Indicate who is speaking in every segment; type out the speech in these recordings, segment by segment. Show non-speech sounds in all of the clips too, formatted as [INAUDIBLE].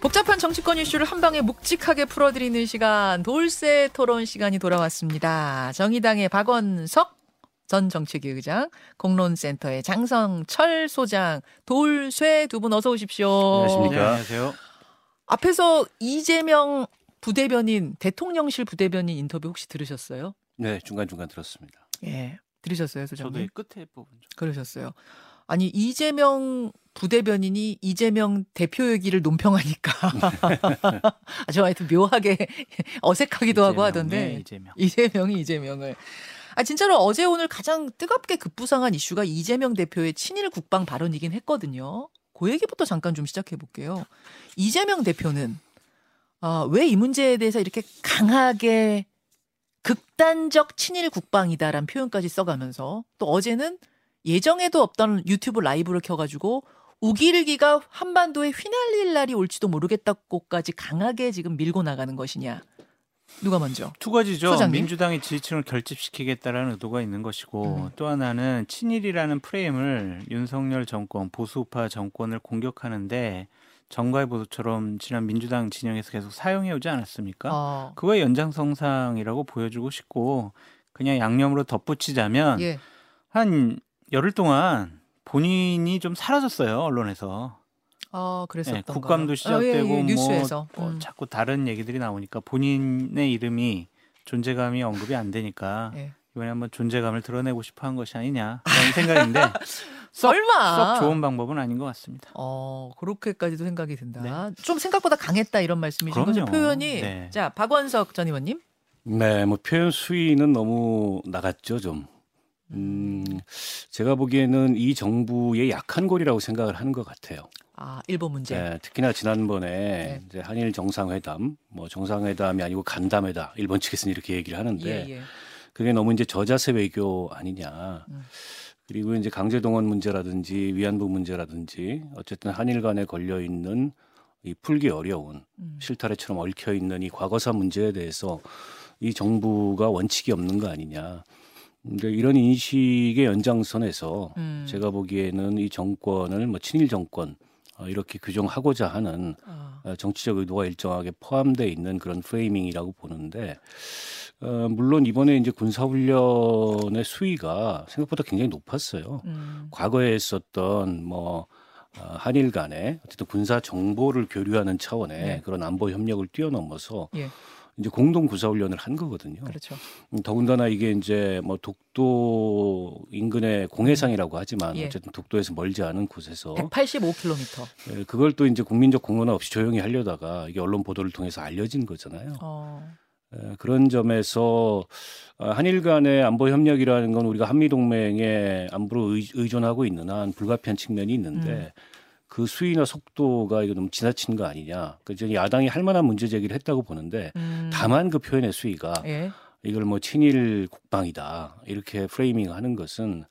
Speaker 1: 복잡한 정치권 이슈를 한 방에 묵직하게 풀어드리는 시간 돌쇠 토론 시간이 돌아왔습니다. 정의당의 박원석 전 정책위 의장, 공론센터의 장성철 소장, 돌쇠 두 분 어서 오십시오.
Speaker 2: 안녕하십니까.
Speaker 3: 네, 안녕하세요.
Speaker 1: 앞에서 이재명 부대변인, 대통령실 부대변인 인터뷰 혹시 들으셨어요?
Speaker 2: 네, 중간 중간 들었습니다.
Speaker 1: 예. 들으셨어요, 소장님?
Speaker 3: 저도 이 끝에 부분 좀.
Speaker 1: 그러셨어요. 아니 이재명 부대변인이 이재명 대표 얘기를 논평하니까 [LAUGHS] 아주 하여튼 묘하게 [LAUGHS] 어색하기도 하고 하던데
Speaker 3: 이재명.
Speaker 1: 이재명이 이재명을 아 진짜로 어제 오늘 가장 뜨겁게 급부상한 이슈가 이재명 대표의 친일 국방 발언이긴 했거든요. 그 얘기부터 잠깐 좀 시작해 볼게요. 이재명 대표는 아, 왜 이 문제에 대해서 이렇게 강하게 극단적 친일 국방이다라는 표현까지 써가면서 또 어제는 예정에도 없던 유튜브 라이브를 켜가지고 우길기가 한반도에 휘날릴 날이 올지도 모르겠다고까지 강하게 지금 밀고 나가는 것이냐. 누가 먼저?
Speaker 3: 두 가지죠.
Speaker 1: 소장님.
Speaker 3: 민주당의 지지층을 결집시키겠다라는 의도가 있는 것이고
Speaker 1: 음.
Speaker 3: 또 하나는 친일이라는 프레임을 윤석열 정권 보수파 정권을 공격하는데 정가의 보도처럼 지난 민주당 진영에서 계속 사용해 오지 않았습니까?
Speaker 1: 어,
Speaker 3: 그거의 연장성상이라고 보여주고 싶고 그냥 양념으로 덧붙이자면
Speaker 1: 예.
Speaker 3: 한 열흘 동안 본인이 좀 사라졌어요 언론에서.
Speaker 1: 어,
Speaker 3: 네,
Speaker 1: 그랬었던
Speaker 3: 국감도 시작되고
Speaker 1: 예, 예,
Speaker 3: 뭐,
Speaker 1: 뉴스에서.
Speaker 3: 뭐
Speaker 1: 음.
Speaker 3: 자꾸 다른 얘기들이 나오니까 본인의 이름이 존재감이 언급이 안 되니까
Speaker 1: 예.
Speaker 3: 이번에 한번 존재감을 드러내고 싶어 한 것이 아니냐 그런 생각인데 [LAUGHS] 썩,
Speaker 1: 설마.
Speaker 3: 썩 좋은 방법은 아닌 것 같습니다.
Speaker 1: 어, 그렇게까지도 생각이 든다. 좀 생각보다 강했다 이런 말씀이신 거죠.
Speaker 3: 그럼요.
Speaker 1: 표현이.
Speaker 3: 네.
Speaker 1: 자, 박원석 전 의원님.
Speaker 2: 네, 뭐 표현 수위는 너무 나갔죠, 좀. 음, 제가 보기에는 이 정부의 약한 골이라고 생각을 하는 것 같아요.
Speaker 1: 아, 일본 문제.
Speaker 2: 네, 특히나 지난번에
Speaker 1: 네.
Speaker 2: 이제 한일 정상회담, 뭐 정상회담이 아니고 간담회다. 일본 측에서는 이렇게 얘기를 하는데
Speaker 1: 예, 예.
Speaker 2: 그게 너무 이제 저자세 외교 아니냐.
Speaker 1: 음.
Speaker 2: 그리고 이제 강제동원 문제라든지 위안부 문제라든지 어쨌든 한일 간에 걸려 있는 이 풀기 어려운
Speaker 1: 음.
Speaker 2: 실타래처럼 얽혀 있는 이 과거사 문제에 대해서 이 정부가 원칙이 없는 거 아니냐. 근데 이런 인식의 연장선에서
Speaker 1: 음.
Speaker 2: 제가 보기에는 이 정권을 뭐 친일 정권 어, 이렇게 규정하고자 하는
Speaker 1: 아,
Speaker 2: 어, 정치적 의도가 일정하게 포함되어 있는 그런 프레이밍이라고 보는데 어, 물론 이번에 이제 군사훈련의 수위가 생각보다 굉장히 높았어요.
Speaker 1: 음.
Speaker 2: 과거에 있었던 뭐 어, 한일 간에 어쨌든 군사 정보를 교류하는 차원의
Speaker 1: 네.
Speaker 2: 그런 안보 협력을 뛰어넘어서
Speaker 1: 예.
Speaker 2: 이제 공동 군사 훈련을 한 거거든요.
Speaker 1: 그렇죠.
Speaker 2: 음, 더군다나 이게 이제 뭐 독도 인근의 공해상이라고 하지만
Speaker 1: 예.
Speaker 2: 어쨌든 독도에서 멀지 않은 곳에서
Speaker 1: 185km.
Speaker 2: 예, 그걸 또 이제 국민적 공론화 없이 조용히 하려다가 이게 언론 보도를 통해서 알려진 거잖아요.
Speaker 1: 어.
Speaker 2: 예, 그런 점에서 아, 한일 간의 안보 협력이라는 건 우리가 한미 동맹에 안보로 의, 의존하고 있는 한 불가피한 측면이 있는데
Speaker 1: 음.
Speaker 2: 그 수위나 속도가 이거 너무 지나친 거 아니냐. 그 저는 야당이 할 만한 문제 제기를 했다고 보는데
Speaker 1: 음.
Speaker 2: 다만 그 표현의 수위가
Speaker 1: 예.
Speaker 2: 이걸 뭐 친일 국방이다 이렇게 프레이밍하는 것은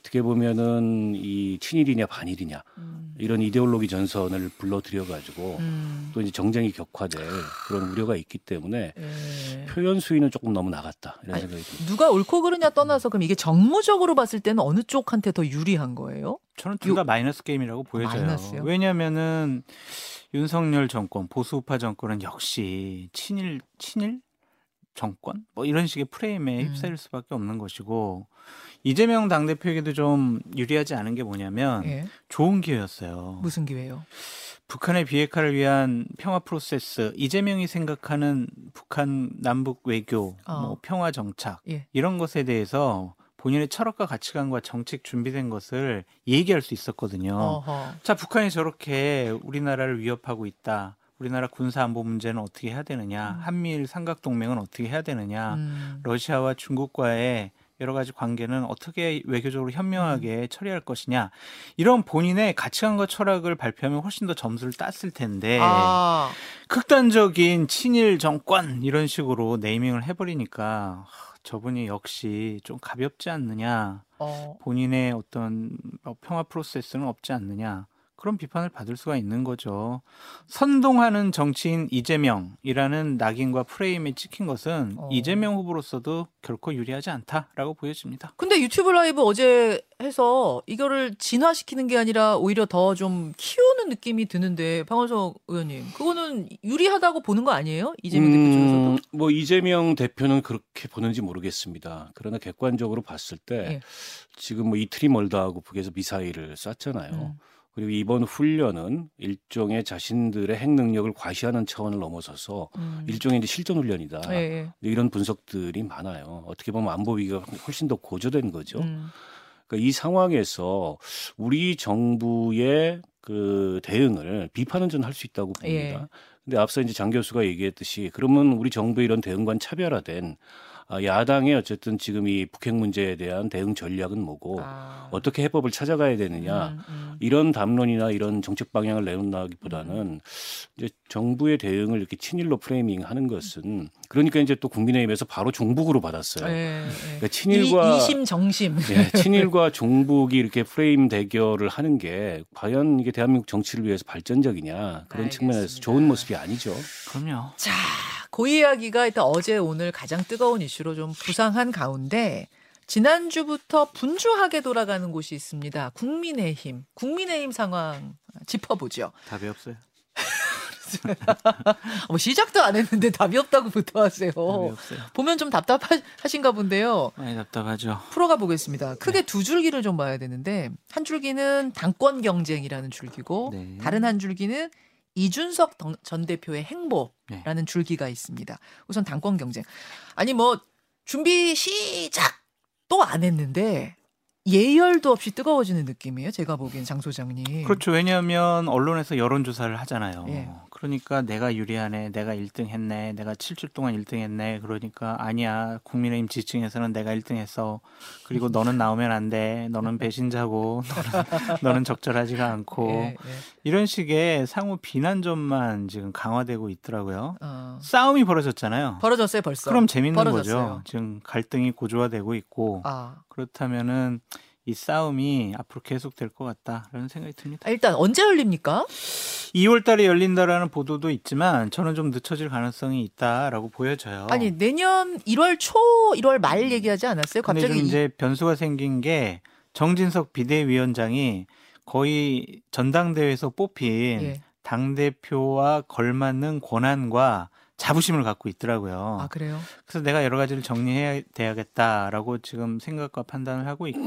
Speaker 2: 어떻게 보면은 이 친일이냐 반일이냐
Speaker 1: 음.
Speaker 2: 이런 이데올로기 전선을 불러들여 가지고
Speaker 1: 음.
Speaker 2: 또 이제 정쟁이 격화될 그런 우려가 있기 때문에
Speaker 1: 예.
Speaker 2: 표현 수위는 조금 너무 나갔다 이런
Speaker 1: 아니,
Speaker 2: 생각이 듭니다.
Speaker 1: 누가 옳고 그르냐 떠나서 그럼 이게 정무적으로 봤을 때는 어느 쪽한테 더 유리한 거예요?
Speaker 3: 저는 둘 다 마이너스 게임이라고 보여져요.
Speaker 1: 마이너스요?
Speaker 3: 왜냐하면은 윤석열 정권 보수우파 정권은 역시 친일 친일 정권 뭐 이런 식의 프레임에
Speaker 1: 음.
Speaker 3: 휩싸일 수밖에 없는 것이고 이재명 당 대표에게도 좀 유리하지 않은 게 뭐냐면
Speaker 1: 예.
Speaker 3: 좋은 기회였어요.
Speaker 1: 무슨 기회요?
Speaker 3: 북한의 비핵화를 위한 평화 프로세스, 이재명이 생각하는 북한 남북 외교,
Speaker 1: 어.
Speaker 3: 뭐 평화 정착
Speaker 1: 예.
Speaker 3: 이런 것에 대해서 본인의 철학과 가치관과 정책 준비된 것을 얘기할 수 있었거든요.
Speaker 1: 어허.
Speaker 3: 자, 북한이 저렇게 우리나라를 위협하고 있다. 우리나라 군사 안보 문제는 어떻게 해야 되느냐?
Speaker 1: 음.
Speaker 3: 한미일 삼각 동맹은 어떻게 해야 되느냐?
Speaker 1: 음.
Speaker 3: 러시아와 중국과의 여러 가지 관계는 어떻게 외교적으로 현명하게
Speaker 1: 음.
Speaker 3: 처리할 것이냐 이런 본인의 가치관과 철학을 발표하면 훨씬 더 점수를 땄을 텐데
Speaker 1: 아,
Speaker 3: 극단적인 친일 정권 이런 식으로 네이밍을 해버리니까 하, 저분이 역시 좀 가볍지 않느냐
Speaker 1: 어.
Speaker 3: 본인의 어떤 어, 평화 프로세스는 없지 않느냐 그런 비판을 받을 수가 있는 거죠. 선동하는 정치인 이재명이라는 낙인과 프레임에 찍힌 것은
Speaker 1: 어.
Speaker 3: 이재명 후보로서도 결코 유리하지 않다라고 보여집니다.
Speaker 1: 근데 유튜브 라이브 어제 해서 이거를 진화시키는 게 아니라 오히려 더 좀 키우는 느낌이 드는데 방원석 의원님 그거는 유리하다고 보는 거 아니에요? 이재명 대표 쪽에서도?
Speaker 2: 음, 뭐 이재명 대표는 그렇게 보는지 모르겠습니다. 그러나 객관적으로 봤을 때
Speaker 1: 예.
Speaker 2: 지금 뭐 이틀이 멀다 하고 북에서 미사일을 쐈잖아요.
Speaker 1: 음.
Speaker 2: 그리고 이번 훈련은 일종의 자신들의 핵 능력을 과시하는 차원을 넘어서서
Speaker 1: 음.
Speaker 2: 일종의 이제 실전 훈련이다.
Speaker 1: 예, 예.
Speaker 2: 이런 분석들이 많아요. 어떻게 보면 안보 위기가 훨씬 더 고조된 거죠.
Speaker 1: 음.
Speaker 2: 그러니까 이 상황에서 우리 정부의 그 대응을 비판은 전할수 있다고 봅니다.
Speaker 1: 예.
Speaker 2: 근데 앞서 이제 장 교수가 얘기했듯이 그러면 우리 정부의 이런 대응과는 차별화된 아, 야당의 어쨌든 지금 이 북핵 문제에 대한 대응 전략은 뭐고
Speaker 1: 아.
Speaker 2: 어떻게 해법을 찾아가야 되느냐
Speaker 1: 음, 음.
Speaker 2: 이런 담론이나 이런 정책 방향을 내놓나기보다는 이제 정부의 대응을 이렇게 친일로 프레이밍하는 것은 그러니까 이제 또 국민의힘에서 바로 종북으로 받았어요.
Speaker 1: 예, 예.
Speaker 2: 그러니까 친일과
Speaker 1: 이, 이심 정심.
Speaker 2: 예, 친일과 종북이 이렇게 프레임 대결을 하는 게 과연 이게 대한민국 정치를 위해서 발전적이냐 그런
Speaker 1: 알겠습니다.
Speaker 2: 측면에서 좋은 모습이 아니죠.
Speaker 3: 그럼요.
Speaker 1: 자, 그 이야기가 일단 어제 오늘 가장 뜨거운 이슈로 좀 부상한 가운데 지난주부터 분주하게 돌아가는 곳이 있습니다. 국민의힘. 국민의힘 상황 짚어보죠.
Speaker 3: 답이 없어요. [LAUGHS]
Speaker 1: 뭐 시작도 안 했는데 답이 없다고부터 하세요.
Speaker 3: 답이 없어요.
Speaker 1: 보면 좀 답답하신가 본데요.
Speaker 3: 많이 답답하죠.
Speaker 1: 풀어가 보겠습니다.
Speaker 3: 네.
Speaker 1: 크게 두 줄기를 좀 봐야 되는데 한 줄기는 당권 경쟁이라는 줄기고
Speaker 3: 네.
Speaker 1: 다른 한 줄기는 이준석 던- 전 대표의 행보라는
Speaker 3: 네.
Speaker 1: 줄기가 있습니다. 우선 당권 경쟁. 아니 뭐 준비 시작 또 안 했는데 예열도 없이 뜨거워지는 느낌이에요. 제가 보기엔 장 소장님.
Speaker 3: 그렇죠. 왜냐하면 언론에서 여론 조사를 하잖아요.
Speaker 1: 예.
Speaker 3: 그러니까 내가 유리하네, 내가 1등 했네, 내가 7주 동안 1등 했네. 그러니까 아니야. 국민의힘 지층에서는 내가 1등 했어. 그리고 [LAUGHS] 너는 나오면 안 돼. 너는 배신자고, 너는, 너는 적절하지가 않고.
Speaker 1: 예, 예.
Speaker 3: 이런 식의 상호 비난점만 지금 강화되고 있더라고요.
Speaker 1: 어.
Speaker 3: 싸움이 벌어졌잖아요.
Speaker 1: 벌어졌어요 벌써.
Speaker 3: 그럼 재밌는
Speaker 1: 벌어졌어요.
Speaker 3: 거죠. 지금 갈등이 고조화되고 있고
Speaker 1: 아
Speaker 3: 그렇다면은 이 싸움이 앞으로 계속될 것 같다라는 생각이 듭니다.
Speaker 1: 일단 언제 열립니까?
Speaker 3: 2월 달에 열린다라는 보도도 있지만 저는 좀 늦춰질 가능성이 있다라고 보여져요.
Speaker 1: 아니 내년 1월 초 1월 말 얘기하지 않았어요? 갑자기
Speaker 3: 이제 변수가 생긴 게 정진석 비대위원장이 거의 전당대회에서 뽑힌
Speaker 1: 예.
Speaker 3: 당 대표와 걸맞는 권한과 자부심을 갖고 있더라고요.
Speaker 1: 아 그래요?
Speaker 3: 그래서 내가 여러 가지를 정리해야 돼야겠다라고 지금 생각과 판단을 하고 있고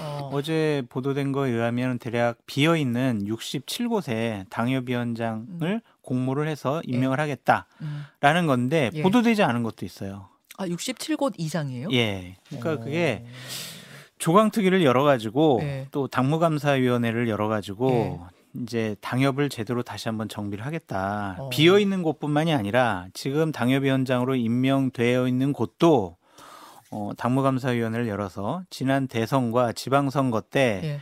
Speaker 1: 어.
Speaker 3: 어제 보도된 거에 의하면 대략 비어 있는 67곳에 당협위원장을 공모를 해서 임명을 하겠다라는
Speaker 1: 음.
Speaker 3: 건데
Speaker 1: 예.
Speaker 3: 보도되지 않은 것도 있어요.
Speaker 1: 아 67곳 이상이에요?
Speaker 3: 예. 그러니까
Speaker 1: 어.
Speaker 3: 그게 조강특위를 열어 가지고
Speaker 1: 예.
Speaker 3: 또 당무감사위원회를 열어 가지고
Speaker 1: 예.
Speaker 3: 이제 당협을 제대로 다시 한번 정비를 하겠다.
Speaker 1: 어.
Speaker 3: 비어 있는 곳뿐만이 아니라 지금 당협위원장으로 임명되어 있는 곳도 어, 당무감사위원회를 열어서 지난 대선과 지방선거 때
Speaker 1: 예.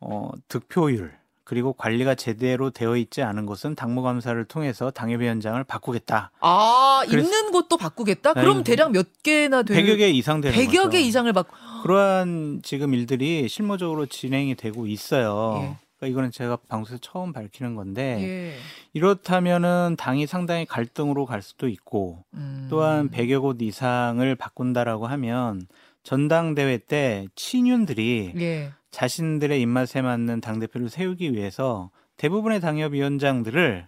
Speaker 3: 어, 득표율 그리고 관리가 제대로 되어 있지 않은 곳은 당무감사를 통해서 당협위원장을 바꾸겠다.
Speaker 1: 아
Speaker 3: 그래서-
Speaker 1: 있는 곳도 바꾸겠다? 그럼
Speaker 3: 아니,
Speaker 1: 대략 몇 개나 되는
Speaker 3: 100여 개 이상 되는
Speaker 1: 100여
Speaker 3: 거죠.
Speaker 1: 개 이상을 바꾸
Speaker 3: 그러한 지금 일들이 실무적으로 진행이 되고 있어요.
Speaker 1: 예.
Speaker 3: 그러니까 이거는 제가 방송에서 처음 밝히는 건데
Speaker 1: 예.
Speaker 3: 이렇다면은 당이 상당히 갈등으로 갈 수도 있고
Speaker 1: 음.
Speaker 3: 또한 100여 곳 이상을 바꾼다라고 하면 전당대회 때 친윤들이
Speaker 1: 예.
Speaker 3: 자신들의 입맛에 맞는 당대표를 세우기 위해서 대부분의 당협위원장들을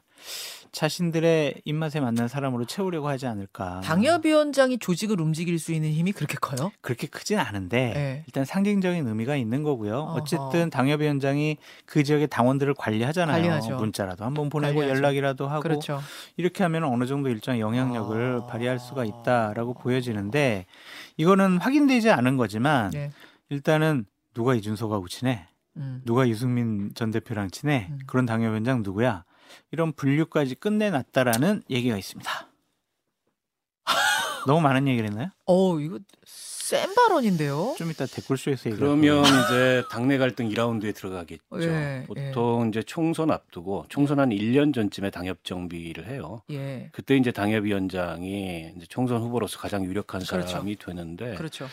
Speaker 3: 자신들의 입맛에 맞는 사람으로 채우려고 하지 않을까.
Speaker 1: 당협위원장이 조직을 움직일 수 있는 힘이 그렇게 커요?
Speaker 3: 그렇게 크진 않은데
Speaker 1: 예.
Speaker 3: 일단 상징적인 의미가 있는 거고요.
Speaker 1: 어허.
Speaker 3: 어쨌든 당협위원장이 그 지역의 당원들을 관리하잖아요.
Speaker 1: 관리하죠.
Speaker 3: 문자라도 한번 보내고
Speaker 1: 관리하죠.
Speaker 3: 연락이라도 하고
Speaker 1: 그렇죠.
Speaker 3: 이렇게 하면 어느 정도 일정 영향력을
Speaker 1: 아.
Speaker 3: 발휘할 수가 있다라고 보여지는데 이거는 확인되지 않은 거지만
Speaker 1: 예.
Speaker 3: 일단은 누가 이준석하고 친해?
Speaker 1: 음.
Speaker 3: 누가 유승민 전 대표랑 친해?
Speaker 1: 음.
Speaker 3: 그런 당협위원장 누구야? 이런 분류까지 끝내놨다라는 얘기가 있습니다. [LAUGHS] 너무 많은 얘기를 했나요?
Speaker 1: 어, 이거 센 발언인데요.
Speaker 3: 좀 이따 댓글쇼에서 얘기.
Speaker 2: 그러면 이제 당내 갈등 2라운드에 들어가겠죠.
Speaker 1: 예,
Speaker 2: 보통 이제 총선 앞두고 총선 한 1년 전쯤에 당협 정비를 해요.
Speaker 1: 예.
Speaker 2: 그때 이제 당협 위원장이 이제 총선 후보로서 가장 유력한
Speaker 1: 그렇죠.
Speaker 2: 사람이 되는데
Speaker 1: 그렇죠.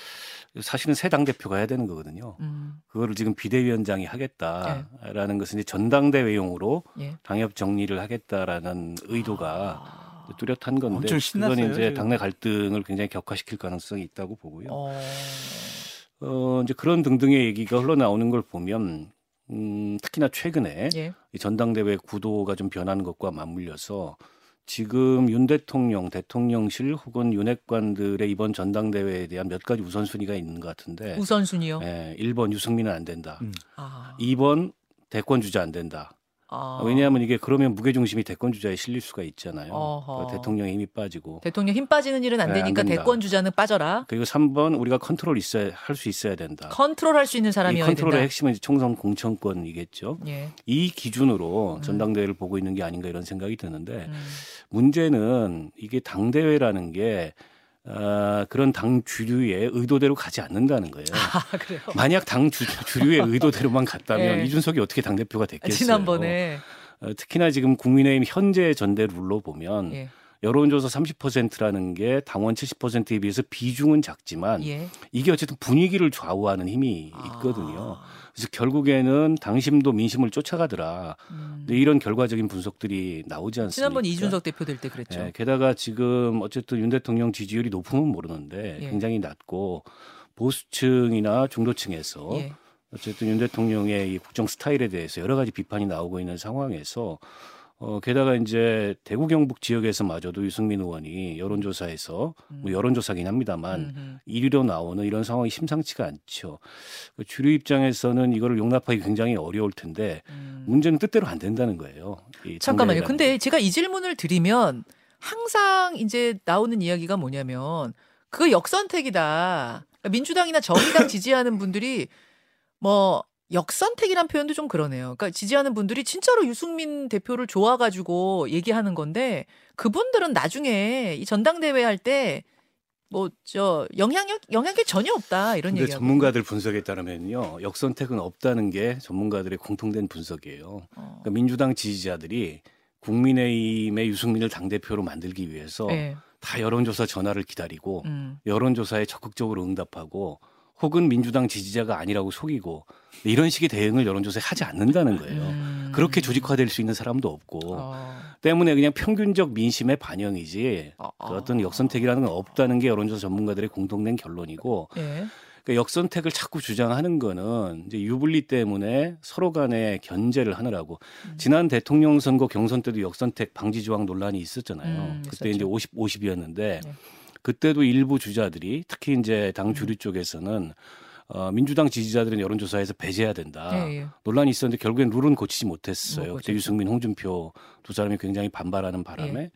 Speaker 2: 사실은 새 당 대표가 해야 되는 거거든요.
Speaker 1: 음.
Speaker 2: 그거를 지금 비대위원장이 하겠다라는 것은 이제 전당대회용으로
Speaker 1: 예.
Speaker 2: 당협 정리를 하겠다라는 의도가
Speaker 1: 아.
Speaker 2: 뚜렷한 건데
Speaker 3: 엄청 신났어요,
Speaker 2: 그건 이제
Speaker 3: 지금.
Speaker 2: 당내 갈등을 굉장히 격화시킬 가능성이 있다고 보고요.
Speaker 1: 어.
Speaker 2: 어, 이제 그런 등등의 얘기가 흘러나오는 걸 보면 음, 특히나 최근에
Speaker 1: 예.
Speaker 2: 이 전당대회 구도가 좀 변하는 것과 맞물려서 지금 윤 대통령, 대통령실 혹은 윤핵관들의 이번 전당대회에 대한 몇 가지 우선순위가 있는 것 같은데
Speaker 1: 우선순위요.
Speaker 2: 예, 1번 유승민은 안 된다.
Speaker 3: 음.
Speaker 1: 아.
Speaker 2: 2번 대권 주자 안 된다.
Speaker 1: 아.
Speaker 2: 왜냐하면 이게 그러면 무게중심이 대권 주자에 실릴 수가 있잖아요. 그러니까 대통령의 힘이 빠지고.
Speaker 1: 대통령 힘 빠지는 일은 안
Speaker 2: 네, 안
Speaker 1: 되니까
Speaker 2: 된다.
Speaker 1: 대권 주자는 빠져라.
Speaker 2: 그리고 3번 우리가 컨트롤 있어야 할 수 있어야 된다.
Speaker 1: 컨트롤할 수 있는
Speaker 2: 이
Speaker 1: 사람이어야
Speaker 2: 컨트롤의
Speaker 1: 된다.
Speaker 2: 핵심은 이제 총선 공천권이겠죠.
Speaker 1: 예.
Speaker 2: 이 기준으로
Speaker 1: 음.
Speaker 2: 전당대회를 보고 있는 게 아닌가 이런 생각이 드는데
Speaker 1: 음.
Speaker 2: 문제는 이게 당대회라는 게 아, 그런 당 주류의 의도대로 가지 않는다는 거예요.
Speaker 1: 아, 그래요.
Speaker 2: 만약 당 주, 주류의 의도대로만 갔다면
Speaker 1: 예.
Speaker 2: 이준석이 어떻게 당 대표가 됐겠어요.
Speaker 1: 지난번에
Speaker 2: 어, 특히나 지금 국민의힘 현재 전대 룰로 보면
Speaker 1: 예.
Speaker 2: 여론조사 30%라는 게 당원 70%에 비해서 비중은 작지만
Speaker 1: 예.
Speaker 2: 이게 어쨌든 분위기를 좌우하는 힘이 있거든요.
Speaker 1: 아.
Speaker 2: 그래서 결국에는 당심도 민심을 쫓아가더라.
Speaker 1: 음.
Speaker 2: 근데 이런 결과적인 분석들이 나오지 않습니까?
Speaker 1: 지난번 이준석 대표 될 때 그랬죠.
Speaker 2: 예, 게다가 지금 어쨌든 윤 대통령 지지율이 높으면 모르는데
Speaker 1: 예.
Speaker 2: 굉장히 낮고 보수층이나 중도층에서
Speaker 1: 예.
Speaker 2: 어쨌든 윤 대통령의 이 국정 스타일에 대해서 여러 가지 비판이 나오고 있는 상황에서 어 게다가 이제 대구 경북 지역에서마저도 유승민 의원이 여론조사에서 뭐 여론조사긴 합니다만
Speaker 1: 음흠.
Speaker 2: 1위로 나오는 이런 상황이 심상치가 않죠. 그 주류 입장에서는 이거를 용납하기 굉장히 어려울 텐데
Speaker 1: 음.
Speaker 2: 문제는 뜻대로 안 된다는 거예요. 이
Speaker 1: 잠깐만요. 근데
Speaker 2: 게.
Speaker 1: 제가 이 질문을 드리면 항상 이제 나오는 이야기가 뭐냐면 그거 역선택이다. 그러니까 민주당이나 정의당 [LAUGHS] 지지하는 분들이 뭐 역선택이란 표현도 좀 그러네요. 그러니까 지지하는 분들이 진짜로 유승민 대표를 좋아가지고 얘기하는 건데 그분들은 나중에 이 전당대회 할 때 뭐 저 영향력 영향이 전혀 없다 이런
Speaker 2: 근데
Speaker 1: 얘기.
Speaker 2: 전문가들 분석에 따르면요 역선택은 없다는 게 전문가들의 공통된 분석이에요.
Speaker 1: 어.
Speaker 2: 그러니까 민주당 지지자들이 국민의힘의 유승민을 당 대표로 만들기 위해서
Speaker 1: 네.
Speaker 2: 다 여론조사 전화를 기다리고
Speaker 1: 음.
Speaker 2: 여론조사에 적극적으로 응답하고 혹은 민주당 지지자가 아니라고 속이고 이런 식의 대응을 여론조사에 하지 않는다는 거예요.
Speaker 1: 음.
Speaker 2: 그렇게 조직화될 수 있는 사람도 없고
Speaker 1: 어.
Speaker 2: 때문에 그냥 평균적 민심의 반영이지
Speaker 1: 어,
Speaker 2: 그 어떤 역선택이라는 건 없다는 게 여론조사 전문가들의 공통된 결론이고
Speaker 1: 예.
Speaker 2: 그러니까 역선택을 자꾸 주장하는 거는 이제 유불리 때문에 서로 간에 견제를 하느라고
Speaker 1: 음.
Speaker 2: 지난 대통령 선거 경선 때도 역선택 방지 조항 논란이 있었잖아요.
Speaker 1: 음,
Speaker 2: 그때
Speaker 1: 있었죠.
Speaker 2: 이제 50 50이었는데
Speaker 1: 네.
Speaker 2: 그때도 일부 주자들이 특히 이제
Speaker 1: 음.
Speaker 2: 당 주류 쪽에서는 어, 민주당 지지자들은 여론조사에서 배제해야 된다.
Speaker 1: 예, 예.
Speaker 2: 논란이 있었는데 결국엔 룰은 고치지 못했어요.
Speaker 1: 못
Speaker 2: 그때. 유승민, 홍준표 두 사람이 굉장히 반발하는 바람에.
Speaker 1: 예.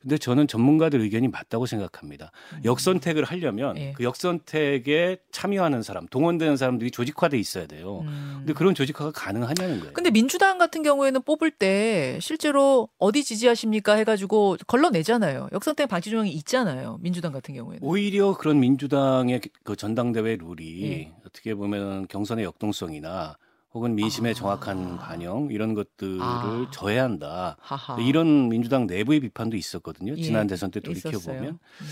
Speaker 2: 근데 저는 전문가들 의견이 맞다고 생각합니다. 역선택을 하려면
Speaker 1: 음. 예.
Speaker 2: 그 역선택에 참여하는 사람, 동원되는 사람들이 조직화돼 있어야 돼요.
Speaker 1: 음.
Speaker 2: 근데 그런 조직화가 가능하냐는 거예요.
Speaker 1: 근데 민주당 같은 경우에는 뽑을 때 실제로 어디 지지하십니까 해가지고 걸러내잖아요. 역선택 방지 조항이 있잖아요. 민주당 같은 경우에는.
Speaker 2: 오히려 그런 민주당의 그 전당대회 룰이
Speaker 1: 예.
Speaker 2: 어떻게 보면 경선의 역동성이나 혹은 민심의
Speaker 1: 아.
Speaker 2: 정확한 반영 이런 것들을
Speaker 1: 아.
Speaker 2: 저해한다.
Speaker 1: 하하.
Speaker 2: 이런 민주당 내부의 비판도 있었거든요.
Speaker 1: 예,
Speaker 2: 지난 대선 때 돌이켜. 보면.
Speaker 1: 음.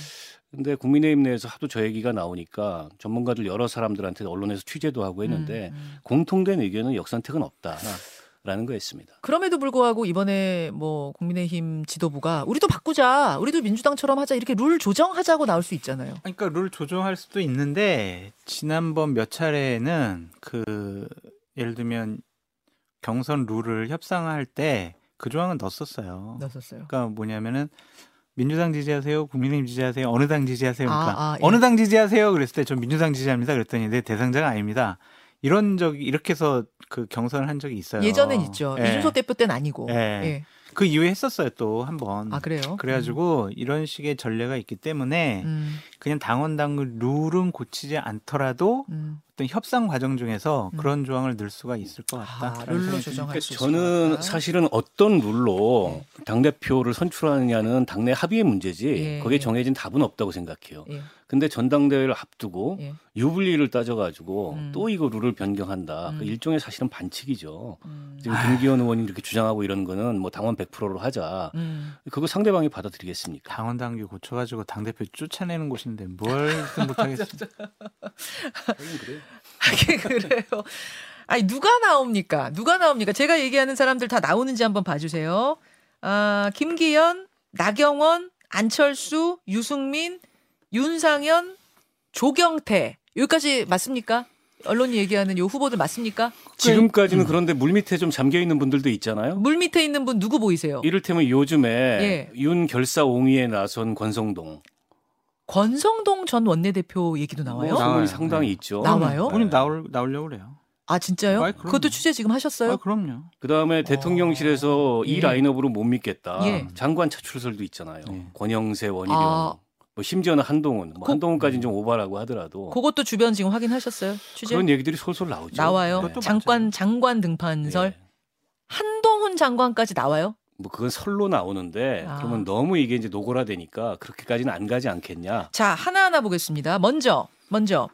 Speaker 2: 근데 국민의힘 내에서 하도 저 얘기가 나오니까 전문가들 여러 사람들한테 언론에서 취재도 하고 했는데
Speaker 1: 음, 음.
Speaker 2: 공통된 의견은 역선택은 없다 라는 거였습니다.
Speaker 1: 그럼에도 불구하고 이번에 뭐 국민의힘 지도부가 우리도 바꾸자, 우리도 민주당처럼 하자 이렇게 룰 조정하자고 나올 수 있잖아요.
Speaker 3: 그러니까 룰 조정할 수도 있는데 지난번 몇 차례는 그 예를 들면 경선 룰을 협상할 때 그 조항은 넣었었어요.
Speaker 1: 넣었어요.
Speaker 3: 그러니까 뭐냐면은 민주당 지지하세요, 국민의힘 지지하세요, 어느 당 지지하세요. 그러니까
Speaker 1: 아, 아, 예.
Speaker 3: 어느 당 지지하세요. 그랬을 때전 민주당 지지합니다. 그랬더니 내 대상자가 아닙니다. 이런 적 이렇게 해서 그 경선을 한 적이 있어요.
Speaker 1: 예전엔 있죠.
Speaker 3: 예.
Speaker 1: 이준석 대표 때는 아니고.
Speaker 3: 예.
Speaker 1: 예.
Speaker 3: 그 이후에 했었어요 또 한 번.
Speaker 1: 아 그래요?
Speaker 3: 그래가지고 이런 식의 전례가 있기 때문에
Speaker 1: 음,
Speaker 3: 그냥 당원당 룰은 고치지 않더라도
Speaker 1: 음.
Speaker 3: 어떤 협상 과정 중에서
Speaker 1: 음.
Speaker 3: 그런 조항을 넣을 수가 있을 것 같다.
Speaker 1: 아, 룰로 조정할
Speaker 2: 그러니까
Speaker 1: 수
Speaker 2: 저는
Speaker 1: 있다.
Speaker 2: 사실은 어떤 룰로 당 대표를 선출하느냐는 당내 합의의 문제지
Speaker 1: 예,
Speaker 2: 거기에
Speaker 1: 예.
Speaker 2: 정해진 답은 없다고 생각해요.
Speaker 1: 예.
Speaker 2: 근데 전당대회를 앞두고
Speaker 1: 예.
Speaker 2: 유불리를 따져가지고
Speaker 1: 음.
Speaker 2: 또 이거 룰을 변경한다.
Speaker 1: 음.
Speaker 2: 그 일종의 사실은 반칙이죠.
Speaker 1: 음.
Speaker 2: 지금 김기현 의원이 이렇게 주장하고 이런 거는 뭐 당원 100%로 하자.
Speaker 1: 음.
Speaker 2: 그거 상대방이 받아들이겠습니까?
Speaker 3: 당원 당규 고쳐가지고 당 대표 쫓아내는 곳인데 뭘 못하겠어. [LAUGHS]
Speaker 1: 하긴 [LAUGHS] 그래요. 아니 누가 나옵니까? 누가 나옵니까? 제가 얘기하는 사람들 다 나오는지 한번 봐주세요. 아 김기현, 나경원, 안철수, 유승민, 윤상현, 조경태 여기까지 맞습니까? 언론이 얘기하는 요 후보들 맞습니까?
Speaker 2: 지금까지는 그런데 물 밑에 좀 잠겨 있는 분들도 있잖아요.
Speaker 1: 물 밑에 있는 분 누구 보이세요?
Speaker 2: 이를테면 요즘에
Speaker 1: 예.
Speaker 2: 윤 결사 옹위에 나선 권성동
Speaker 1: 권성동 전 원내대표 얘기도 나와요?
Speaker 2: 뭐
Speaker 3: 나와요.
Speaker 2: 소문이 상당히
Speaker 3: 네.
Speaker 2: 있죠.
Speaker 1: 나와요?
Speaker 3: 본인 나올 나오려고 그래요.
Speaker 1: 아 진짜요?
Speaker 3: 아이, 그럼요.
Speaker 1: 그것도 취재 지금 하셨어요?
Speaker 3: 아, 그럼요.
Speaker 2: 그다음에 대통령실에서 이
Speaker 1: 예.
Speaker 2: 라인업으로 못 믿겠다.
Speaker 1: 예.
Speaker 2: 장관 차출설도 있잖아요.
Speaker 3: 예.
Speaker 2: 권영세, 원희룡,
Speaker 1: 아.
Speaker 2: 뭐 심지어는 한동훈. 뭐
Speaker 1: 그-
Speaker 2: 한동훈까지는 좀 오바라고 하더라도
Speaker 1: 그것도 주변 지금 확인하셨어요? 취재
Speaker 2: 그런 얘기들이 솔솔 나오죠.
Speaker 1: 나와요.
Speaker 3: 그것도
Speaker 1: 장관
Speaker 3: 맞아요.
Speaker 1: 장관 등판설
Speaker 2: 예.
Speaker 1: 한동훈 장관까지 나와요?
Speaker 2: 뭐 그건 설로 나오는데
Speaker 1: 아.
Speaker 2: 그러면 너무 이게 이제 노골화되니까 그렇게까지는 안 가지 않겠냐.
Speaker 1: 자 하나하나 보겠습니다. 먼저 먼저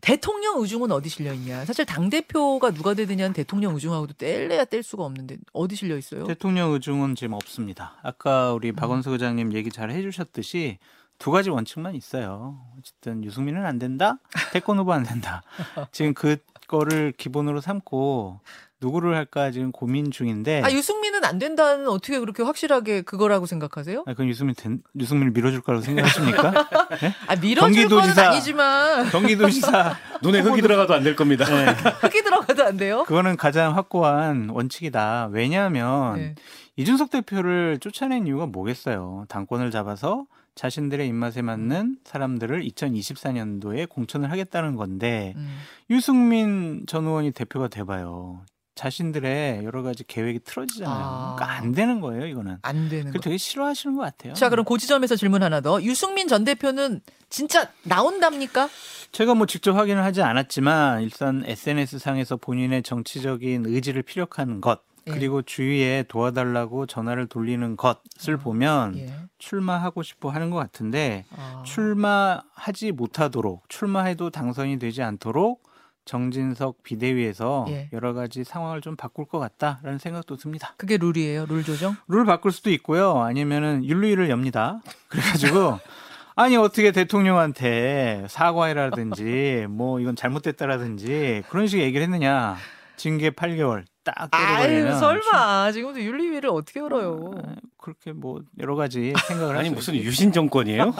Speaker 1: 대통령 의중은 어디 실려 있냐? 사실 당 대표가 누가 되느냐는 대통령 의중하고도 뗄래야 뗄 수가 없는데 어디 실려 있어요?
Speaker 3: 대통령 의중은 지금 없습니다. 아까 우리
Speaker 1: 음.
Speaker 3: 박원석 의장님 얘기 잘 해주셨듯이 두 가지 원칙만 있어요. 어쨌든 유승민은 안 된다, [LAUGHS] 태권 후보 안 된다. 지금 그 거를 기본으로 삼고 누구를 할까 지금 고민 중인데.
Speaker 1: 아 유승민은 안 된다는 어떻게 그렇게 확실하게 그거라고 생각하세요?
Speaker 3: 아, 그건 유승민 된, 유승민을 밀어줄 거라고 생각하십니까? [LAUGHS]
Speaker 1: 아 밀어줄 거는
Speaker 3: 경기도지사.
Speaker 1: 아니지만
Speaker 3: 경기도지사 [LAUGHS]
Speaker 2: 눈에 흙이 들어가도 안 될 겁니다.
Speaker 3: 네, [LAUGHS]
Speaker 1: 흙이 들어가도 안 돼요?
Speaker 3: 그거는 가장 확고한 원칙이다. 왜냐하면
Speaker 1: 네.
Speaker 3: 이준석 대표를 쫓아낸 이유가 뭐겠어요? 당권을 잡아서 자신들의 입맛에 맞는 사람들을 2024년도에 공천을 하겠다는 건데
Speaker 1: 음.
Speaker 3: 유승민 전 의원이 대표가 돼봐요. 자신들의 여러 가지 계획이 틀어지잖아요.
Speaker 1: 아.
Speaker 3: 그러니까 안 되는 거예요, 이거는.
Speaker 1: 안 되는 거.
Speaker 3: 되게 싫어하시는 것 같아요.
Speaker 1: 자 그럼 그 지점에서 질문 하나 더. 유승민 전 대표는 진짜 나온답니까?
Speaker 3: 제가 뭐 직접 확인을 하지 않았지만 일단 SNS 상에서 본인의 정치적인 의지를 피력하는 것
Speaker 1: 예.
Speaker 3: 그리고 주위에 도와달라고 전화를 돌리는 것을 보면
Speaker 1: 예.
Speaker 3: 출마하고 싶어 하는 것 같은데
Speaker 1: 아.
Speaker 3: 출마하지 못하도록 출마해도 당선이 되지 않도록 정진석 비대위에서
Speaker 1: 예.
Speaker 3: 여러 가지 상황을 좀 바꿀 것 같다라는 생각도 듭니다.
Speaker 1: 그게 룰이에요. 룰 조정.
Speaker 3: 룰 바꿀 수도 있고요. 아니면은 윤리위를 엽니다. 그래가지고 [LAUGHS] 아니 어떻게 대통령한테 사과해라든지 뭐 이건 잘못됐다라든지 그런 식의 얘기를 했느냐. 징계 8개월 딱 때려버리면
Speaker 1: 아유 설마 지금도 윤리위를 어떻게 열어요?
Speaker 3: 아, 그렇게 뭐 여러 가지 생각을
Speaker 2: 아니 무슨. 유신 정권이에요?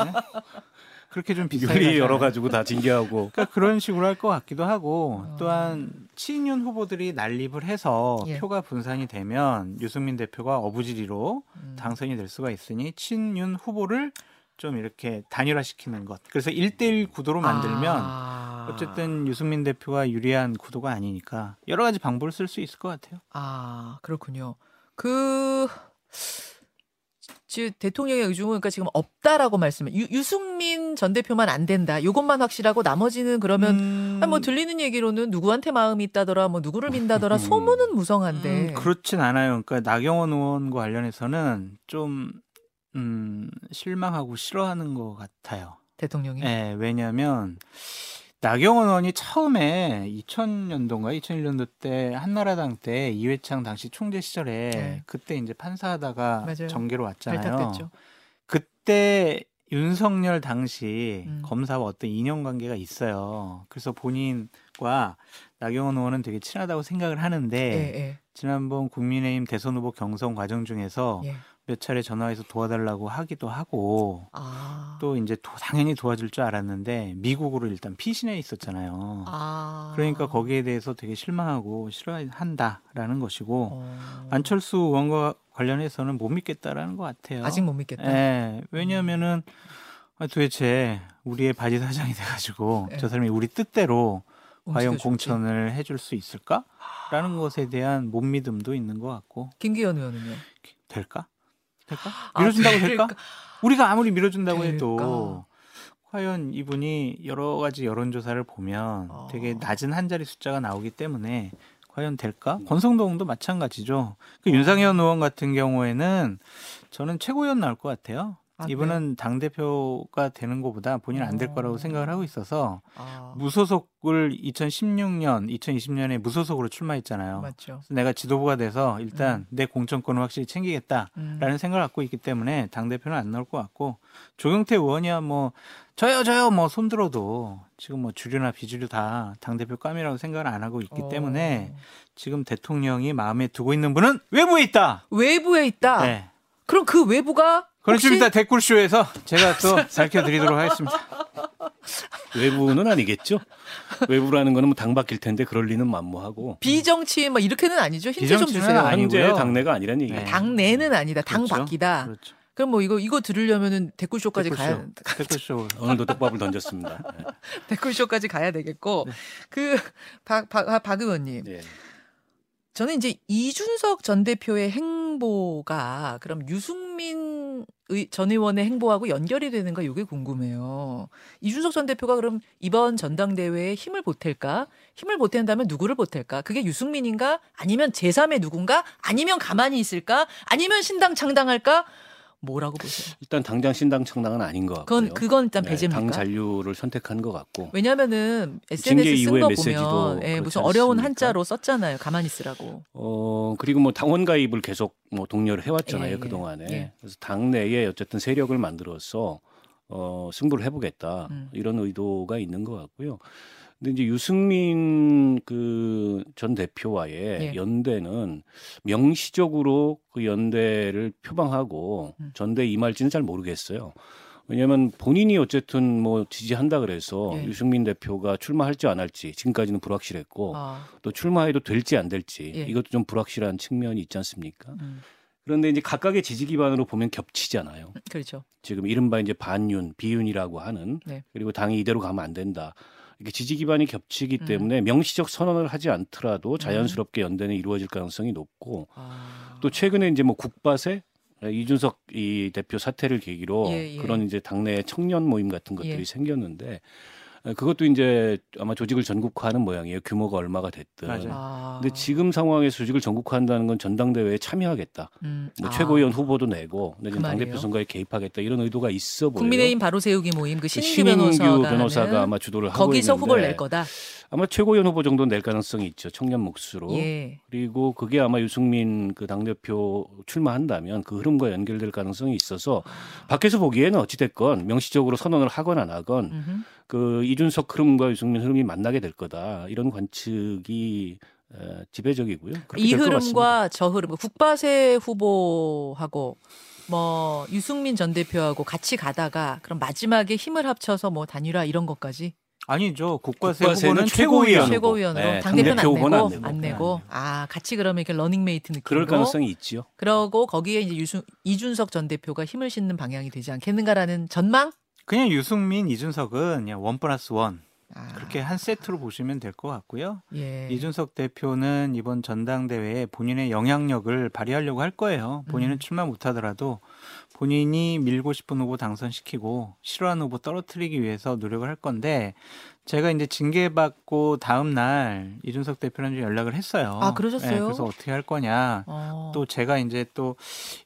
Speaker 3: 그렇게 좀 비슷하게
Speaker 2: 윤리
Speaker 3: 가잖아요.
Speaker 2: 열어 가지고 다 징계하고
Speaker 3: 그러니까 그런 식으로 할 것 같기도 하고
Speaker 1: 어.
Speaker 3: 또한 친윤 후보들이 난립을 해서
Speaker 1: 예.
Speaker 3: 표가 분산이 되면 유승민 대표가 어부지리로
Speaker 1: 음.
Speaker 3: 당선이 될 수가 있으니 친윤 후보를 좀 이렇게 단일화시키는 것. 그래서 1대1 구도로 만들면
Speaker 1: 아.
Speaker 3: 어쨌든 유승민 대표가 유리한 구도가 아니니까 여러 가지 방법을 쓸 수 있을 것 같아요.
Speaker 1: 아 그렇군요. 그 지금 대통령의 의중은 그러니까 지금 없다라고 말씀을 유, 유승민 전 대표만 안 된다. 요것만 확실하고 나머지는 그러면
Speaker 3: 음,
Speaker 1: 아니, 뭐 들리는 얘기로는 누구한테 마음이 있다더라, 뭐 누구를 민다더라 소문은 무성한데.
Speaker 3: 음, 그렇진 않아요. 그러니까 나경원 의원과 관련해서는 좀 음, 실망하고 싫어하는 것 같아요.
Speaker 1: 대통령이.
Speaker 3: 네, 왜냐하면 나경원 의원이 처음에 2000년도인가 2001년도 때 한나라당 때 이회창 당시 총재 시절에
Speaker 1: 네.
Speaker 3: 그때 이제 판사하다가
Speaker 1: 맞아요.
Speaker 3: 정계로 왔잖아요.
Speaker 1: 발탁됐죠.
Speaker 3: 그때 윤석열 당시
Speaker 1: 음.
Speaker 3: 검사와 어떤 인연 관계가 있어요. 그래서 본인과 나경원 의원은 되게 친하다고 생각을 하는데
Speaker 1: 예, 예,
Speaker 3: 지난번 국민의힘 대선 후보 경선 과정 중에서
Speaker 1: 예.
Speaker 3: 몇 차례 전화해서 도와달라고 하기도 하고
Speaker 1: 아.
Speaker 3: 또 이제 도- 당연히 도와줄 줄 알았는데 미국으로 일단 피신해 있었잖아요.
Speaker 1: 아.
Speaker 3: 그러니까 거기에 대해서 되게 실망하고 싫어한다라는 것이고
Speaker 1: 어.
Speaker 3: 안철수 의원과 관련해서는 못 믿겠다라는 것 같아요.
Speaker 1: 아직 못 믿겠다.
Speaker 3: 예, 왜냐하면은 아, 도대체 우리의 바지 사장이 돼가지고
Speaker 1: 예.
Speaker 3: 저 사람이 우리 뜻대로 과연. 공천을 해줄 수 있을까?라는 것에 대한 못 믿음도 있는 것 같고
Speaker 1: 김기현 의원은요.
Speaker 3: 될까? 될까?
Speaker 1: 아,
Speaker 3: 밀어준다고
Speaker 1: 될까?
Speaker 3: 될까? 우리가 아무리 밀어준다고
Speaker 1: 될까?
Speaker 3: 해도 과연 이분이 여러 가지 여론조사를 보면
Speaker 1: 어.
Speaker 3: 되게 낮은 한 자리 숫자가 나오기 때문에 과연 될까? 권성동도 마찬가지죠. 그 윤상현 의원 같은 경우에는 저는 최고위원 나올 것 같아요.
Speaker 1: 아,
Speaker 3: 이분은 당 대표가 되는 것보다 본인 은 안될
Speaker 1: 어.
Speaker 3: 거라고 생각을 하고 있어서
Speaker 1: 아,
Speaker 3: 무소속을 2016년, 2020년에 무소속으로 출마했잖아요.
Speaker 1: 맞죠.
Speaker 3: 내가 지도부가 돼서 일단
Speaker 1: 음.
Speaker 3: 내 공천권을 확실히 챙기겠다라는
Speaker 1: 음.
Speaker 3: 생각을 갖고 있기 때문에 당 대표는 안 나올 것 같고 조경태 의원이야 뭐 저요 저요 뭐 손들어도 지금 뭐 주류나 비주류 다 당 대표 감이라고 생각을 안 하고 있기
Speaker 1: 어.
Speaker 3: 때문에 지금 대통령이 마음에 두고 있는 분은 외부에 있다.
Speaker 1: 외부에 있다.
Speaker 3: 네.
Speaker 1: 그럼 그 외부가
Speaker 3: 그럼 좀
Speaker 1: 혹시
Speaker 3: 이따 댓글쇼에서 제가 또 [LAUGHS] 밝혀드리도록 하겠습니다.
Speaker 2: 외부는 아니겠죠. 외부라는 거는 뭐당 바뀔 텐데 그럴 리는 만무하고
Speaker 1: 비정치인 뭐 이렇게는 아니죠. 힌트 좀 주세요.
Speaker 3: 아니- 아니고요.
Speaker 2: 당내가 아니라는 얘기예요.
Speaker 3: 네.
Speaker 1: 당내는 아니다. 당
Speaker 3: 그렇죠.
Speaker 1: 바뀌다.
Speaker 3: 그렇죠.
Speaker 1: 그럼 뭐 이거 이거 들으려면은 댓글쇼까지 가야
Speaker 3: 댓글쇼. 댓글쇼. [LAUGHS]
Speaker 2: 오늘도 떡밥을 던졌습니다. 네. [LAUGHS]
Speaker 1: 댓글쇼까지 가야 되겠고
Speaker 3: 네.
Speaker 1: 그박박 의원님
Speaker 2: 네.
Speaker 1: 저는 이제 이준석 전 대표의 행보가 그럼 유승민 의- 전 의원의 행보하고 연결이 되는가 이게 궁금해요. 이준석 전 대표가 그럼 이번 전당대회에 힘을 보탤까? 힘을 보탠다면 누구를 보탤까? 그게 유승민인가? 아니면 제3의 누군가? 아니면 가만히 있을까? 아니면 신당 창당할까? 뭐라고 보세요?
Speaker 2: 일단 당장 신당 창당은 아닌 것 같고요.
Speaker 1: 그건 그건 일단
Speaker 2: 네,
Speaker 1: 배제입니까?
Speaker 2: 당 잔류를 선택한 것 같고
Speaker 1: 왜냐면은
Speaker 2: 징계
Speaker 1: SNS 쓴 거 보면 예, 무슨 어려운
Speaker 2: 않습니까?
Speaker 1: 한자로 썼잖아요. 가만히 있으라고.
Speaker 2: 어 그리고 뭐 당원 가입을 계속 뭐 독려를 해왔잖아요
Speaker 1: 예, 예.
Speaker 2: 그 동안에
Speaker 1: 예.
Speaker 2: 그래서 당 내에 어쨌든 세력을 만들어서 어 승부를 해보겠다
Speaker 1: 음.
Speaker 2: 이런 의도가 있는 것 같고요. 근데 이제 유승민 그 전 대표와의
Speaker 1: 예.
Speaker 2: 연대는 명시적으로 그 연대를 표방하고
Speaker 1: 음.
Speaker 2: 전대 임할지는 잘 모르겠어요. 왜냐하면 본인이 어쨌든 뭐 지지한다 그래서
Speaker 1: 예.
Speaker 2: 유승민 대표가 출마할지 안 할지 지금까지는 불확실했고
Speaker 1: 아,
Speaker 2: 또 출마해도 될지 안 될지
Speaker 1: 예.
Speaker 2: 이것도 좀 불확실한 측면이 있지 않습니까?
Speaker 1: 음,
Speaker 2: 그런데 이제 각각의 지지 기반으로 보면 겹치잖아요.
Speaker 1: 그렇죠.
Speaker 2: 지금 이른바 이제 반윤, 비윤이라고 하는
Speaker 1: 네.
Speaker 2: 그리고 당이 이대로 가면 안 된다. 이렇게 지지 기반이 겹치기
Speaker 1: 음.
Speaker 2: 때문에 명시적 선언을 하지 않더라도 자연스럽게 연대는 이루어질 가능성이 높고
Speaker 1: 아,
Speaker 2: 또 최근에 이제 뭐 국바세 이준석 이 대표 사태를 계기로
Speaker 1: 예, 예.
Speaker 2: 그런 이제 당내 청년 모임 같은 것들이
Speaker 1: 예.
Speaker 2: 생겼는데 에, 그것도 이제 아마 조직을 전국화하는 모양이에요. 규모가 얼마가 됐든.
Speaker 3: 맞아요.
Speaker 1: 아,
Speaker 2: 근데 지금 상황에서 조직을 전국화한다는 건 전당대회에 참여하겠다.
Speaker 1: 음,
Speaker 2: 뭐
Speaker 1: 아,
Speaker 2: 최고위원 후보도 내고 내년
Speaker 1: 그
Speaker 2: 당대표? 선거에 개입하겠다 이런 의도가 있어 보여요.
Speaker 1: 국민의힘 바로 세우기 모임
Speaker 2: 그그
Speaker 1: 신인규 변호사가,
Speaker 2: 변호사가 아마 주도를 하고
Speaker 1: 거기서
Speaker 2: 있는데
Speaker 1: 후보를 낼 거다.
Speaker 2: 아마 최고위원 후보 정도는 낼 가능성이 있죠. 청년 몫으로.
Speaker 1: 예.
Speaker 2: 그리고 그게 아마 유승민 그 당대표 출마한다면 그 흐름과 연결될 가능성이 있어서 밖에서 보기에는 어찌됐건 명시적으로 선언을 하건 안 하건
Speaker 1: 음흠.
Speaker 2: 그 이준석 흐름과 유승민 흐름이 만나게 될 거다. 이런 관측이 에, 지배적이고요. 그렇게
Speaker 1: 이. 흐름과 저 흐름, 국바세 후보하고 뭐 유승민 전 대표하고 같이 가다가 그럼 마지막에 힘을 합쳐서 뭐 단일화 이런 것까지
Speaker 3: 아니죠. 국바세
Speaker 2: 국바세는
Speaker 3: 후보는
Speaker 2: 최고위원
Speaker 3: 최고위원.
Speaker 1: 최고위원으로
Speaker 2: 네,
Speaker 1: 당대표는 안 내고,
Speaker 2: 안안
Speaker 1: 내고,
Speaker 2: 내고.
Speaker 3: 네, 안 내고.
Speaker 1: 아 같이 그러면 이렇게 러닝메이트 느낌으로
Speaker 2: 그럴 가능성이 있지요.
Speaker 1: 그러고 거기에 이제 유승, 이준석 전 대표가 힘을 싣는 방향이 되지 않겠는가라는 전망?
Speaker 3: 그냥 유승민, 이준석은 그냥 원 플러스 원
Speaker 1: 아,
Speaker 3: 그렇게 한 세트로 보시면 될 것 같고요.
Speaker 1: 예.
Speaker 3: 이준석 대표는 이번 전당대회에 본인의 영향력을 발휘하려고 할 거예요. 본인은
Speaker 1: 음.
Speaker 3: 출마 못하더라도 본인이 밀고 싶은 후보 당선시키고 싫어하는 후보 떨어뜨리기 위해서 노력을 할 건데 제가 이제 징계받고 다음 날 이준석 대표랑 좀 연락을 했어요.
Speaker 1: 아, 그러셨어요?
Speaker 3: 네, 그래서 어떻게 할 거냐.
Speaker 1: 어.
Speaker 3: 또 제가 이제 또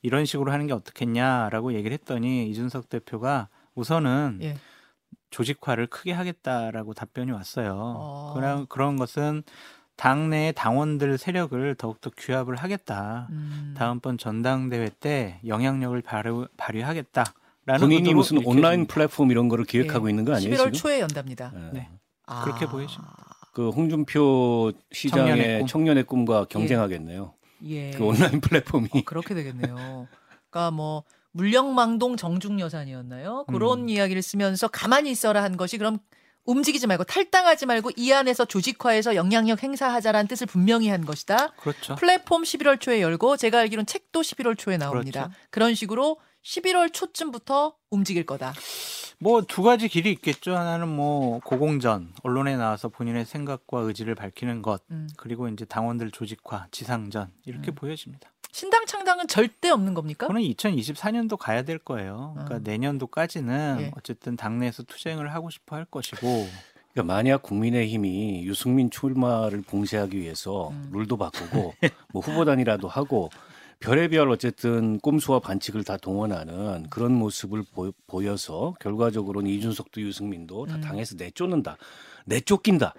Speaker 3: 이런 식으로 하는 게 어떻겠냐라고 얘기를 했더니 이준석 대표가 우선은
Speaker 1: 예.
Speaker 3: 조직화를 크게 하겠다라고 답변이 왔어요.
Speaker 1: 어.
Speaker 3: 그런 그런 것은 당내 당원들 세력을 더욱더 규합을 하겠다.
Speaker 1: 음.
Speaker 3: 다음번 전당대회 때 영향력을 발휘, 발휘하겠다라는
Speaker 2: 본인이 무슨 온라인
Speaker 3: 좀-
Speaker 2: 플랫폼 이런 거를 기획하고
Speaker 1: 예.
Speaker 2: 있는 거 아니에요
Speaker 1: 11월
Speaker 2: 지금?
Speaker 1: 초에 연답니다.
Speaker 2: 예.
Speaker 3: 네.
Speaker 1: 아.
Speaker 3: 그렇게 보이십니다.
Speaker 2: 그 홍준표 시장의
Speaker 3: 청년의
Speaker 2: 청년의,
Speaker 3: 꿈.
Speaker 2: 꿈과 경쟁하겠네요.
Speaker 1: 예.
Speaker 2: 그 온라인 플랫폼이.
Speaker 1: 어, 그렇게 되겠네요. 그러니까 뭐 물령망동 정중여산이었나요? 그런
Speaker 3: 음.
Speaker 1: 이야기를 쓰면서 가만히 있어라 한 것이 그럼 움직이지 말고 탈당하지 말고 이 안에서 조직화해서 영향력 행사하자라는 뜻을 분명히 한 것이다.
Speaker 3: 그렇죠.
Speaker 1: 플랫폼 11월 초에 열고 제가 알기로는 책도 11월 초에 나옵니다.
Speaker 3: 그렇죠.
Speaker 1: 그런 식으로 11월 초쯤부터 움직일 거다.
Speaker 3: 뭐 두 가지 길이 있겠죠. 하나는 뭐 고공전 언론에 나와서 본인의 생각과 의지를 밝히는 것
Speaker 1: 음.
Speaker 3: 그리고 이제 당원들 조직화, 지상전 이렇게
Speaker 1: 음.
Speaker 3: 보여집니다.
Speaker 1: 신당 창당은 절대 없는 겁니까?
Speaker 3: 그거는 2024년도 가야 될 거예요. 그러니까
Speaker 1: 음.
Speaker 3: 내년도까지는
Speaker 1: 예.
Speaker 3: 어쨌든 당내에서 투쟁을 하고 싶어 할 것이고
Speaker 2: 그러니까 만약 국민의힘이 유승민 출마를 봉쇄하기 위해서
Speaker 1: 음.
Speaker 2: 룰도 바꾸고 뭐 후보단이라도 하고 별의별 어쨌든 꼼수와 반칙을 다 동원하는 그런 모습을 보, 여서 결과적으로는 이준석도 유승민도 다
Speaker 1: 음.
Speaker 2: 당해서 내쫓는다, 내쫓긴다.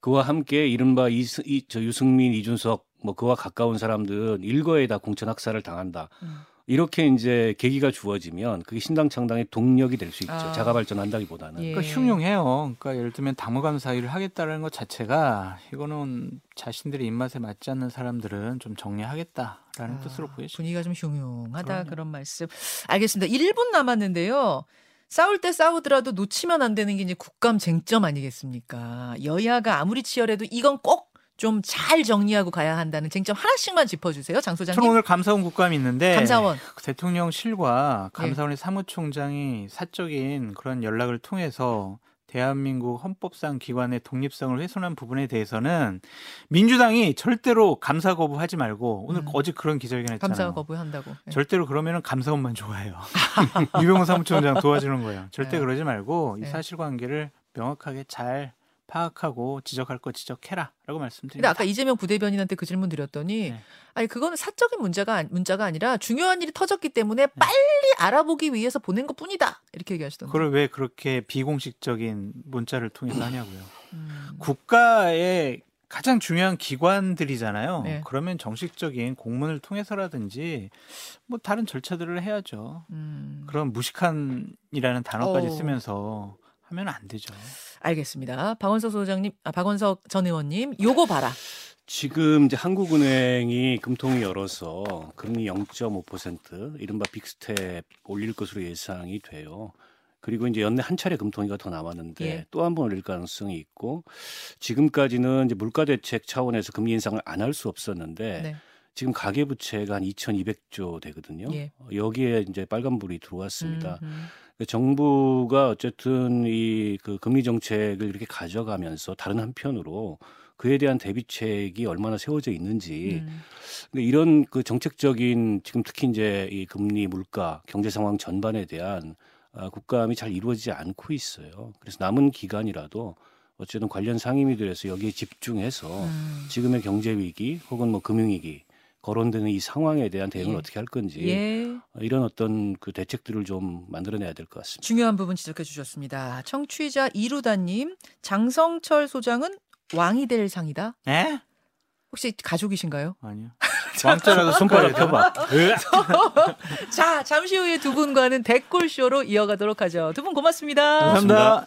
Speaker 2: 그와 함께 이른바 이, 이, 저 유승민, 이준석 뭐 그와 가까운 사람들은 일거에 다 공천 학살을 당한다.
Speaker 1: 음.
Speaker 2: 이렇게 이제 계기가 주어지면 그게 신당 창당의 동력이 될 수 있죠.
Speaker 1: 아.
Speaker 2: 자가 발전한다기보다는.
Speaker 1: 예.
Speaker 3: 그러니까 흉흉해요. 그러니까 예를 들면 당무감 사위를 하겠다는 것 자체가 이거는 자신들의 입맛에 맞지 않는 사람들은 좀 정리하겠다라는
Speaker 1: 아,
Speaker 3: 뜻으로 보여집니다.
Speaker 1: 분위기가 좀 흉흉하다
Speaker 3: 그럼요.
Speaker 1: 그런 말씀. 알겠습니다. 1분 남았는데요. 싸울 때 싸우더라도 놓치면 안 되는 게 이제 국감 쟁점 아니겠습니까? 여야가 아무리 치열해도 이건 꼭 좀 잘 정리하고 가야 한다는 쟁점 하나씩만 짚어주세요, 장 소장님.
Speaker 3: 저는 오늘 감사원 국감이 있는데
Speaker 1: 감사원.
Speaker 3: 그 대통령실과
Speaker 1: 예.
Speaker 3: 감사원의 사무총장이 사적인 그런 연락을 통해서 대한민국 헌법상 기관의 독립성을 훼손한 부분에 대해서는 민주당이 절대로 감사 거부하지 말고 오늘
Speaker 1: 음.
Speaker 3: 어제 그런 기자회견 했잖아요.
Speaker 1: 감사 거부한다고. 예.
Speaker 3: 절대로 그러면은 감사원만 좋아해요. [LAUGHS] 유병호 사무총장 도와주는 거예요. 절대
Speaker 1: 네.
Speaker 3: 그러지 말고 이
Speaker 1: 네.
Speaker 3: 사실관계를 명확하게 잘 파악하고 지적할 거 지적해라라고
Speaker 1: 근데
Speaker 3: 말씀드립니다.
Speaker 1: 아까 이재명 부대변인한테 그 질문 드렸더니
Speaker 3: 네.
Speaker 1: 아니 그거는 사적인 문제가 아니- 문자가 아니라 중요한 일이 터졌기 때문에
Speaker 3: 네.
Speaker 1: 빨리 알아보기 위해서 보낸 것뿐이다 이렇게 얘기하시던데.
Speaker 3: 그걸 왜 그렇게 비공식적인 문자를 통해서 하냐고요.
Speaker 1: 음.
Speaker 3: 국가의 가장 중요한 기관들이잖아요.
Speaker 1: 네.
Speaker 3: 그러면 정식적인 공문을 통해서라든지 뭐 다른 절차들을 해야죠.
Speaker 1: 음.
Speaker 3: 그런 무식한이라는 단어까지
Speaker 1: 어우.
Speaker 3: 쓰면서 하면 안 되죠.
Speaker 1: 알겠습니다. 박원석 소장님, 아, 박원석 전 의원님, 요거 봐라.
Speaker 2: 지금 이제 한국은행이 금통위 열어서 금리 0.5% 이른바 빅스텝 올릴 것으로 예상이 돼요. 그리고 이제 연내 한 차례 금통위가 더 남았는데
Speaker 1: 예.
Speaker 2: 또한 번 올릴 가능성이 있고 지금까지는 이제 물가 대책 차원에서 금리 인상을 안 할 수 없었는데
Speaker 1: 네.
Speaker 2: 지금 가계 부채가 한 2,200조 되거든요.
Speaker 1: 예.
Speaker 2: 어, 여기에 이제 빨간 불이 들어왔습니다.
Speaker 1: 음, 음.
Speaker 2: 그 정부가 어쨌든 이 그 금리 정책을 이렇게 가져가면서 다른 한편으로 그에 대한 대비책이 얼마나 세워져 있는지
Speaker 1: 음.
Speaker 2: 근데 이런 그 정책적인 지금 특히 이제 이 금리 물가 경제 상황 전반에 대한 아, 국감이 잘 이루어지지 않고 있어요. 그래서 남은 기간이라도 어쨌든 관련 상임위들에서 여기에 집중해서
Speaker 1: 음.
Speaker 2: 지금의 경제 위기 혹은 뭐 금융 위기 거론되는 이 상황에 대한 대응을
Speaker 1: 예.
Speaker 2: 어떻게 할 건지
Speaker 1: 예.
Speaker 2: 어, 이런 어떤 그 대책들을 좀 만들어내야 될 것 같습니다.
Speaker 1: 중요한 부분 지적해 주셨습니다. 청취자 이루다님, 장성철 소장은 왕이 될 상이다.
Speaker 3: 네?
Speaker 1: 혹시 가족이신가요? [LAUGHS]
Speaker 3: 아니요. [LAUGHS] 왕자라도 손가락
Speaker 2: 펴봐.
Speaker 1: 자, 잠시 후에 두 분과는 댓글쇼로 이어가도록 하죠. 두 분 고맙습니다.
Speaker 3: 감사합니다.